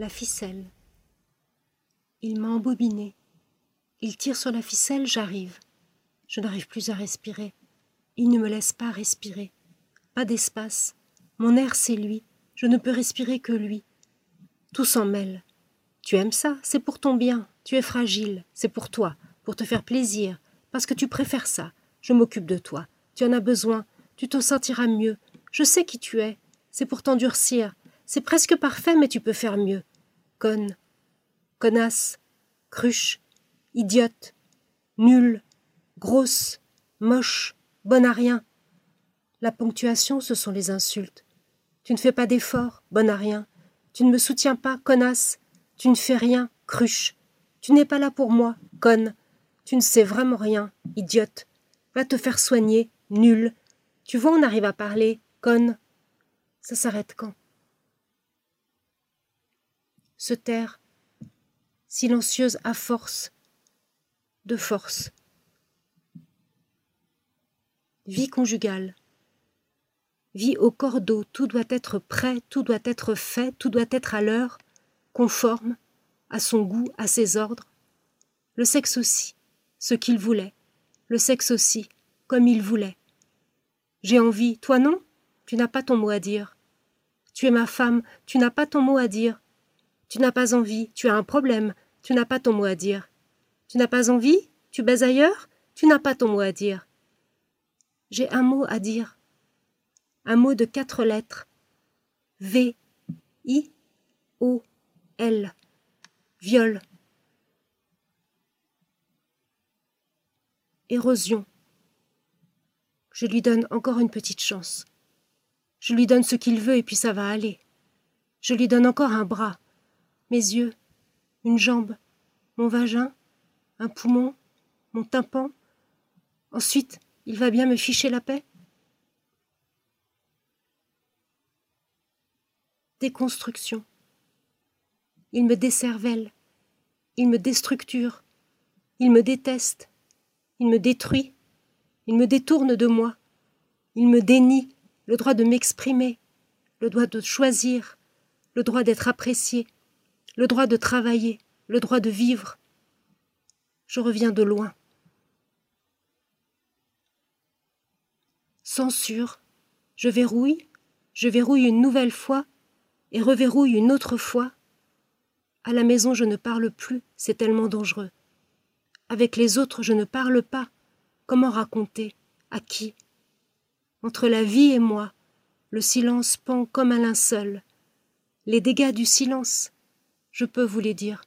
La ficelle. Il m'a embobiné. Il tire sur la ficelle, j'arrive. Je n'arrive plus à respirer. Il ne me laisse pas respirer. Pas d'espace. Mon air, c'est lui. Je ne peux respirer que lui. Tout s'en mêle. Tu aimes ça, c'est pour ton bien. Tu es fragile, c'est pour toi, pour te faire plaisir, parce que tu préfères ça. Je m'occupe de toi. Tu en as besoin. Tu te sentiras mieux. Je sais qui tu es. C'est pour t'endurcir. C'est presque parfait, mais tu peux faire mieux. Conne. Connasse. Cruche. Idiote. Nulle. Grosse. Moche. Bonne à rien. La ponctuation, ce sont les insultes. Tu ne fais pas d'efforts, bonne à rien. Tu ne me soutiens pas, connasse. Tu ne fais rien, cruche. Tu n'es pas là pour moi, conne. Tu ne sais vraiment rien, idiote. Va te faire soigner, nul. Tu vois, on arrive à parler, conne. Ça s'arrête quand? Se taire, silencieuse à force, de force. Vie conjugale. Vie au cordeau, tout doit être prêt, tout doit être fait, tout doit être à l'heure, conforme, à son goût, à ses ordres. Le sexe aussi, ce qu'il voulait, le sexe aussi, comme il voulait. J'ai envie, toi non? Tu n'as pas ton mot à dire. Tu es ma femme, tu n'as pas ton mot à dire. Tu n'as pas envie, tu as un problème, tu n'as pas ton mot à dire. Tu n'as pas envie Tu baises ailleurs Tu n'as pas ton mot à dire. J'ai un mot à dire un mot de quatre lettres. V, I, O, L. Viol. Érosion. Je lui donne encore une petite chance. Je lui donne ce qu'il veut et puis ça va aller. Je lui donne encore un bras, mes yeux, une jambe, mon vagin, un poumon, mon tympan. Ensuite, il va bien me ficher la paix. Déconstruction. Il me décervelle, il me déstructure, il me déteste, il me détruit, il me détourne de moi, il me dénie le droit de m'exprimer, le droit de choisir, le droit d'être apprécié, le droit de travailler, le droit de vivre. Je reviens de loin. Censure, je verrouille, je verrouille une nouvelle fois et reverrouille une autre fois. À la maison, je ne parle plus, c'est tellement dangereux. Avec les autres, je ne parle pas. Comment raconter? À qui? Entre la vie et moi, le silence pend comme un linceul. Les dégâts du silence, je peux vous les dire.